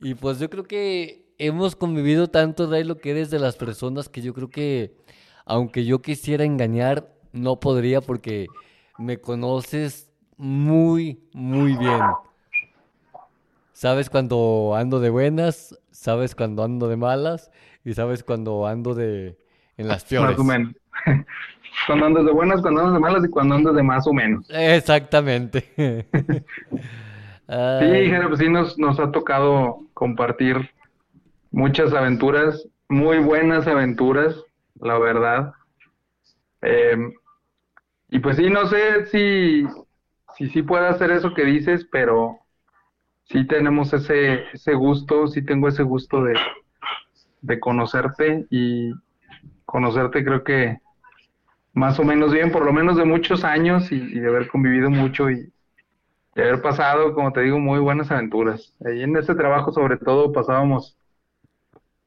y, y pues yo creo que hemos convivido tanto, Ray, lo que eres de las personas que yo creo que, aunque yo quisiera engañar, no podría porque me conoces muy, muy bien. Sabes cuando ando de buenas, sabes cuando ando de malas y sabes cuando ando de en las peores. Más o menos. Cuando andas de buenas, cuando andas de malas y cuando andas de más o menos. Exactamente. Sí, Jera, pues sí nos, nos ha tocado compartir muchas aventuras, muy buenas aventuras, la verdad. Eh, y pues sí, no sé si si sí puedo hacer eso que dices, pero sí tenemos ese, ese gusto, sí tengo ese gusto de, de conocerte y conocerte creo que más o menos bien, por lo menos de muchos años y, de haber convivido mucho y de haber pasado, como te digo, muy buenas aventuras. Ahí en ese trabajo sobre todo pasábamos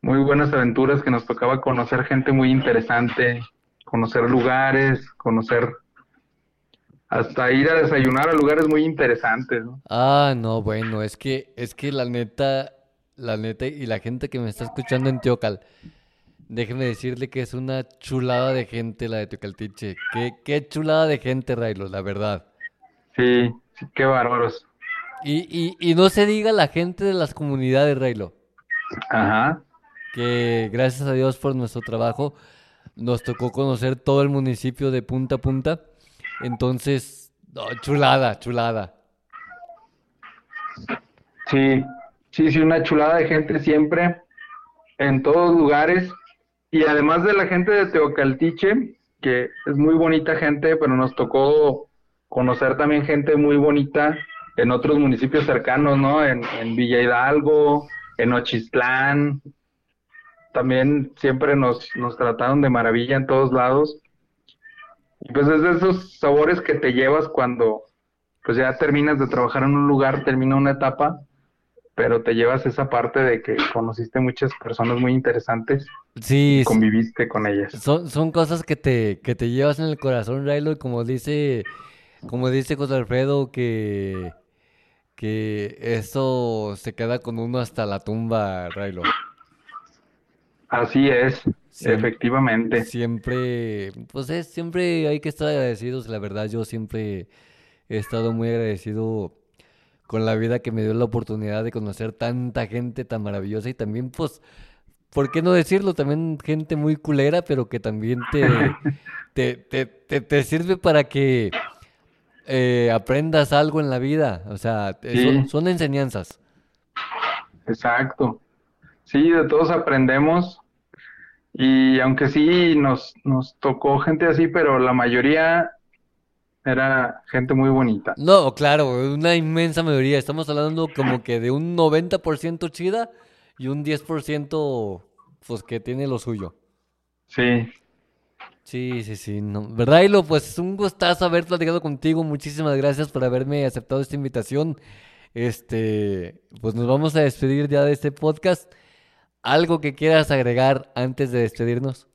muy buenas aventuras que nos tocaba conocer gente muy interesante, conocer lugares, conocer hasta ir a desayunar a lugares muy interesantes, ¿no? Ah, no, bueno, es que, es que la neta, la neta, y la gente que me está escuchando en Teocal, déjeme decirle que es una chulada de gente la de Teocaltiche. Qué, qué chulada de gente, Raylo, la verdad. Sí, sí, qué bárbaros. Y, y, y no se diga la gente de las comunidades, Raylo, Ajá. Que gracias a Dios por nuestro trabajo nos tocó conocer todo el municipio de punta a punta. Entonces, chulada, chulada. Sí, sí, sí, una chulada de gente siempre, en todos lugares. Y además de la gente de Teocaltiche, que es muy bonita gente, pero nos tocó conocer también gente muy bonita en otros municipios cercanos, ¿no? En, en Villa Hidalgo, en Ochistlán. También siempre nos, nos trataron de maravilla en todos lados. Y pues es de esos sabores que te llevas cuando pues ya terminas de trabajar en un lugar, termina una etapa, pero te llevas esa parte de que conociste muchas personas muy interesantes Sí, y conviviste con ellas. Son, son cosas que te, que te llevas en el corazón, Raylo, y como dice, como dice José Alfredo, que, que eso se queda con uno hasta la tumba, Raylo. Así es, efectivamente. Siempre, pues es, siempre hay que estar agradecidos, la verdad, yo siempre he estado muy agradecido con la vida que me dio la oportunidad de conocer tanta gente tan maravillosa y también, pues, ¿por qué no decirlo? También gente muy culera, pero que también te, te, te, te, te sirve para que eh, aprendas algo en la vida. O sea, son enseñanzas. Exacto. Sí, de todos aprendemos y aunque sí nos, nos tocó gente así, pero la mayoría era gente muy bonita. No, claro, una inmensa mayoría. Estamos hablando como que de un 90% chida y un 10% pues que tiene lo suyo. Sí, Sí, sí, sí. No. ¿Verdad, Hilo? Pues es un gustazo haber platicado contigo. Muchísimas gracias por haberme aceptado esta invitación. Este, pues nos vamos a despedir ya de este podcast. ¿Algo que quieras agregar antes de despedirnos?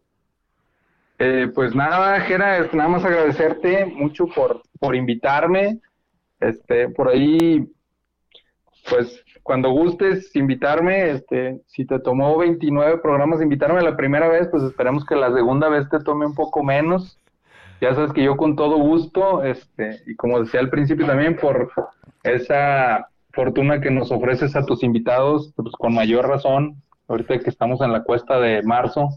Eh, pues nada, Jera, nada más agradecerte mucho por, por invitarme. Este, por ahí, pues cuando gustes invitarme, este, si te tomó 29 programas invitarme la primera vez, pues esperemos que la segunda vez te tome un poco menos. Ya sabes que yo con todo gusto, este, y como decía al principio también, por esa fortuna que nos ofreces a tus invitados, pues con mayor razón, ahorita que estamos en la cuesta de marzo.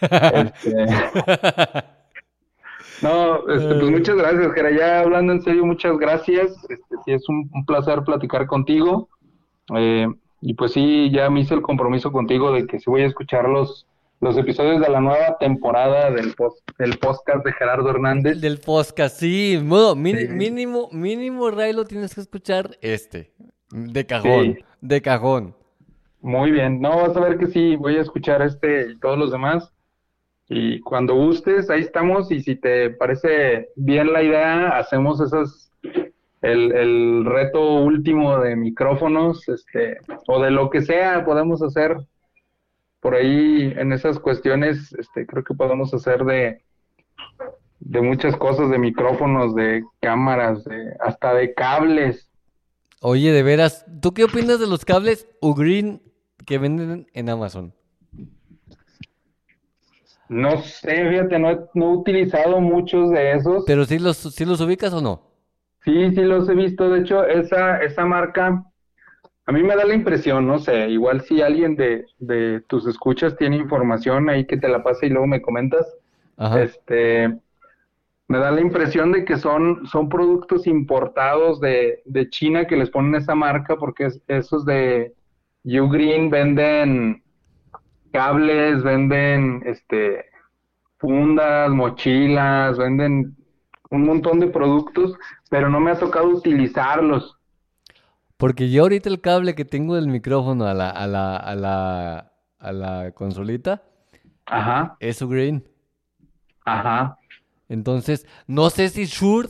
Este, no, este, pues muchas gracias, Jera. Ya hablando en serio, muchas gracias. Este, sí, es un, un placer platicar contigo. Eh, y pues sí, ya me hice el compromiso contigo de que sí voy a escuchar los, los episodios de la nueva temporada del, post, del podcast de Gerardo Hernández. Del podcast, sí. Modo, min- Sí. Mínimo, mínimo, Raylo, tienes que escuchar este. De cajón, Sí. de cajón. Muy bien, no, vas a ver que sí, voy a escuchar este y todos los demás. Y cuando gustes, ahí estamos. Y si te parece bien la idea, hacemos esas, el, el reto último de micrófonos, este, o de lo que sea, podemos hacer por ahí en esas cuestiones, este, creo que podemos hacer de, de muchas cosas, de micrófonos, de cámaras, de, hasta de cables. Oye, de veras, ¿tú qué opinas de los cables Ugreen que venden en Amazon? No sé, fíjate, no he, no he utilizado muchos de esos. Pero si los, si los ubicas o no. Sí, sí los he visto. De hecho, esa, esa marca, a mí me da la impresión, no sé, igual si alguien de, de tus escuchas tiene información ahí que te la pase y luego me comentas, Ajá. este, me da la impresión de que son, son productos importados de, de China que les ponen esa marca porque es- esos de Ugreen venden cables, venden este fundas, mochilas, venden un montón de productos, pero no me ha tocado utilizarlos. Porque yo ahorita el cable que tengo del micrófono a la, a la, a la, a la consolita Ajá, es Ugreen. ajá. Entonces, no sé si Shure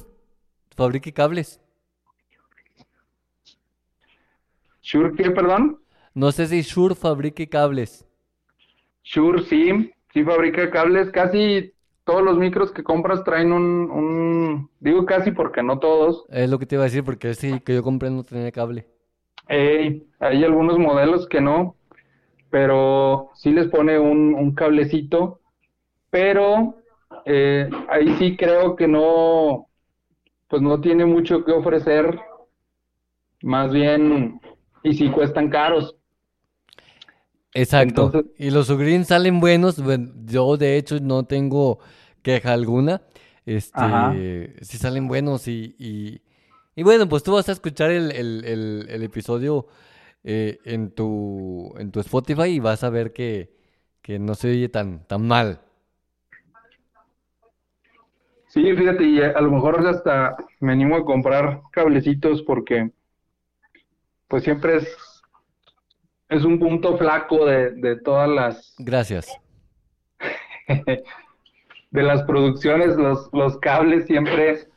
fabrique cables. Shure, ¿qué, perdón? No sé si Shure fabrique cables. Shure, sí, sí fabrica cables. Casi todos los micros que compras traen un, un, digo casi porque no todos. Es lo que te iba a decir, porque ese que yo compré no tenía cable. Ey, hay algunos modelos que no, pero sí les pone un, un cablecito, pero eh, ahí sí creo que no, pues no tiene mucho que ofrecer, más bien, y sí cuestan caros. Exacto. Entonces- Y los Ugreen salen buenos. bueno, yo, de hecho, no tengo queja alguna. Este, sí salen buenos y, y, y bueno, pues tú vas a escuchar el, el, el, el episodio eh, en tu, en tu Spotify y vas a ver que, que no se oye tan, tan mal. Sí, fíjate, y a lo mejor hasta me animo a comprar cablecitos porque pues siempre es, es un punto flaco de, de todas las, Gracias. de las producciones, los, los cables siempre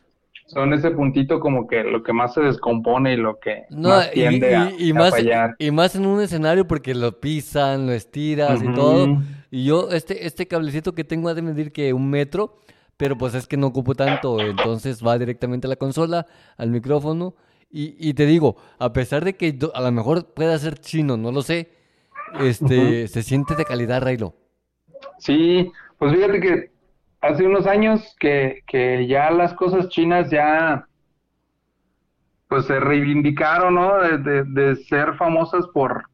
son ese puntito como que lo que más se descompone y lo que No, más tiende a, y- y a más, fallar. y más en un escenario porque lo pisan, lo estiras y todo. Y yo, este, este cablecito que tengo ha de medir que un metro, pero pues es que no ocupo tanto, entonces va directamente a la consola, al micrófono. Y, y te digo, a pesar de que a lo mejor pueda ser chino, no lo sé, este, se siente de calidad, Raylo. Sí, pues fíjate que hace unos años que, que ya las cosas chinas ya pues se reivindicaron, ¿no? De, de- de ser famosas por,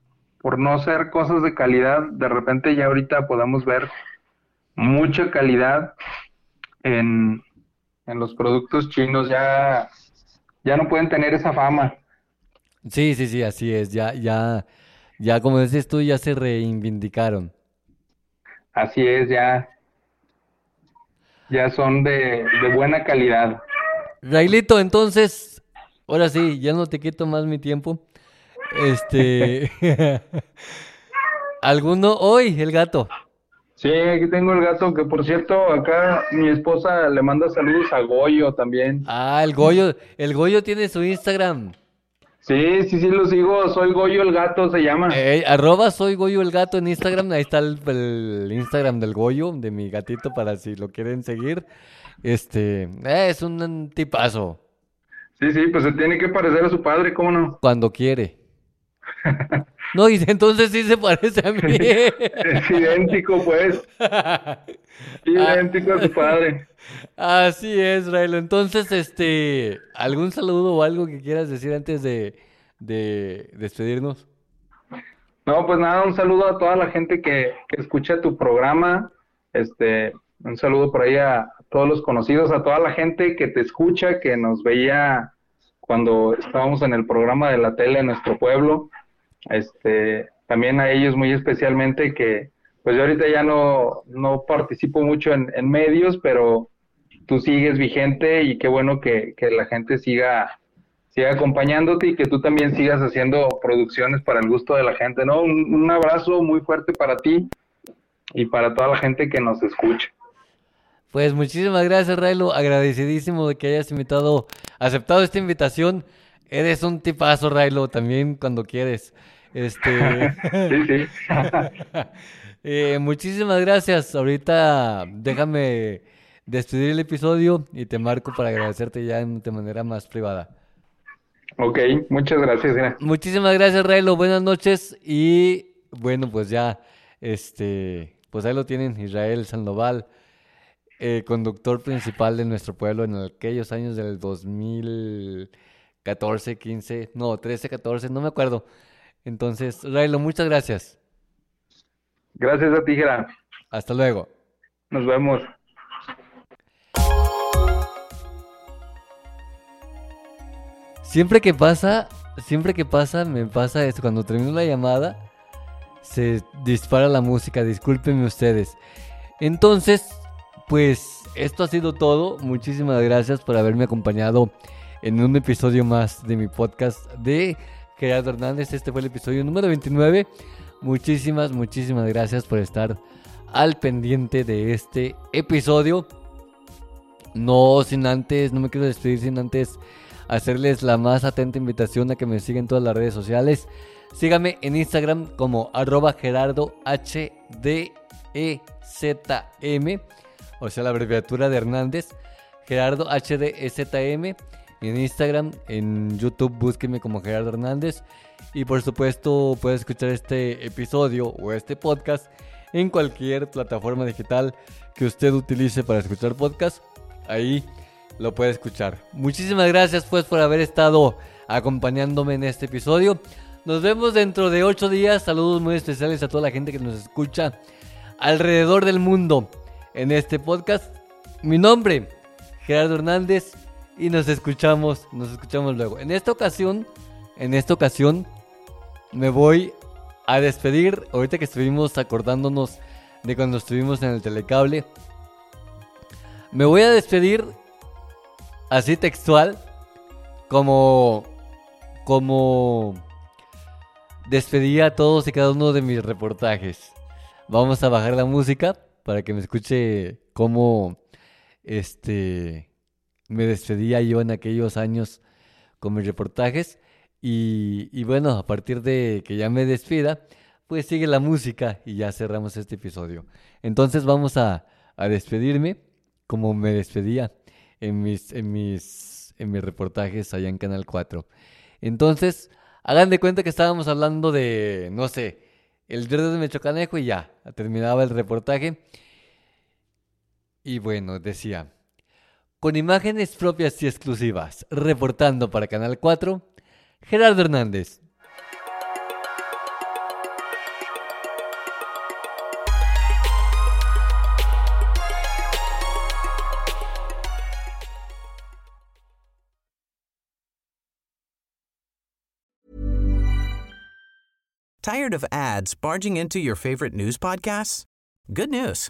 por no ser cosas de calidad. De repente ya ahorita podemos ver mucha calidad en, en los productos chinos. Ya, ya no pueden tener esa fama. Sí, sí, sí, así es. Ya, ya, ya como dices tú, ya se reivindicaron. Así es, ya, ya son de, de buena calidad. Railito, entonces, ahora sí, ya no te quito más mi tiempo. Este, ¿alguno hoy, el gato? Sí, aquí tengo el gato que por cierto, acá mi esposa le manda saludos a Goyo también. Ah, el Goyo, el Goyo tiene su Instagram. Sí, sí, sí, lo sigo, soy Goyo el gato, se llama. Eh, arroba soy Goyo el gato en Instagram, ahí está el, el Instagram del Goyo, de mi gatito, para si lo quieren seguir. Este, eh, es un tipazo, Sí, sí, pues se tiene que parecer a su padre, ¿cómo no? cuando quiere. No, y entonces sí se parece a mí. Es idéntico, pues, idéntico a su padre. Así es, Railo. Entonces, este, ¿algún saludo o algo que quieras decir antes de, de despedirnos? No, pues nada, un saludo a toda la gente que, que escucha tu programa. Este, un saludo por ahí a todos los conocidos, a toda la gente que te escucha, que nos veía cuando estábamos en el programa de la tele en nuestro pueblo. Este, también a ellos muy especialmente que pues yo ahorita ya no, no participo mucho en, medios, pero tú sigues vigente y qué bueno que, que la gente siga, siga acompañándote y que tú también sigas haciendo producciones para el gusto de la gente, ¿no? Un, abrazo muy fuerte para ti y para toda la gente que nos escucha. Pues muchísimas gracias, Railo. Agradecidísimo de que hayas invitado, aceptado esta invitación. Eres un tipazo, Railo, también cuando quieres. Este. sí, sí. eh, muchísimas gracias. Ahorita déjame despedir el episodio y te marco para agradecerte ya de manera más privada. Ok, muchas gracias. Ina. Muchísimas gracias, Railo. Buenas noches y bueno, pues ya, este, pues ahí lo tienen, Israel Sandoval eh, conductor principal de nuestro pueblo en aquellos años del 2014, 15, no, 13, 14, no me acuerdo. Entonces, Railo, muchas gracias. Gracias a ti, Gerard. Hasta luego. Nos vemos. Siempre que pasa, siempre que pasa, me pasa esto. Cuando termino la llamada, se dispara la música. Discúlpenme ustedes. Entonces, pues esto ha sido todo. Muchísimas gracias por haberme acompañado en un episodio más de mi podcast de Gerardo Hernández. Este fue el episodio número 29. Muchísimas, muchísimas gracias por estar al pendiente de este episodio. No sin antes, no me quiero despedir sin antes hacerles la más atenta invitación a que me sigan todas las redes sociales. Síganme en Instagram como arroba gerardo HDZ e o sea la abreviatura de Hernández, Gerardo HDZM. En Instagram, en YouTube, búsquenme como Gerardo Hernández. Y por supuesto, puede escuchar este episodio o este podcast en cualquier plataforma digital que usted utilice para escuchar podcast. Ahí lo puede escuchar. Muchísimas gracias pues por haber estado acompañándome en este episodio. Nos vemos dentro de 8 días. Saludos muy especiales a toda la gente que nos escucha alrededor del mundo en este podcast. Mi nombre, Gerardo Hernández, y nos escuchamos, nos escuchamos luego. En esta ocasión, en esta ocasión, me voy a despedir. Ahorita que estuvimos acordándonos de cuando estuvimos en el telecable, me voy a despedir así textual, como, como despedí a todos y cada uno de mis reportajes. Vamos a bajar la música para que me escuche cómo este me despedía yo en aquellos años con mis reportajes. Y, bueno, a partir de que ya me despida, pues sigue la música y ya cerramos este episodio. Entonces vamos a, a despedirme como me despedía en mis, en, mis, en mis reportajes allá en Canal 4. Entonces, hagan de cuenta que estábamos hablando de, no sé, el verde de Mechocanejo y ya, terminaba el reportaje. Y bueno, decía, con imágenes propias y exclusivas, reportando para Canal 4, Gerardo Hernández. Tired of ads barging into your favorite news podcasts? Good news.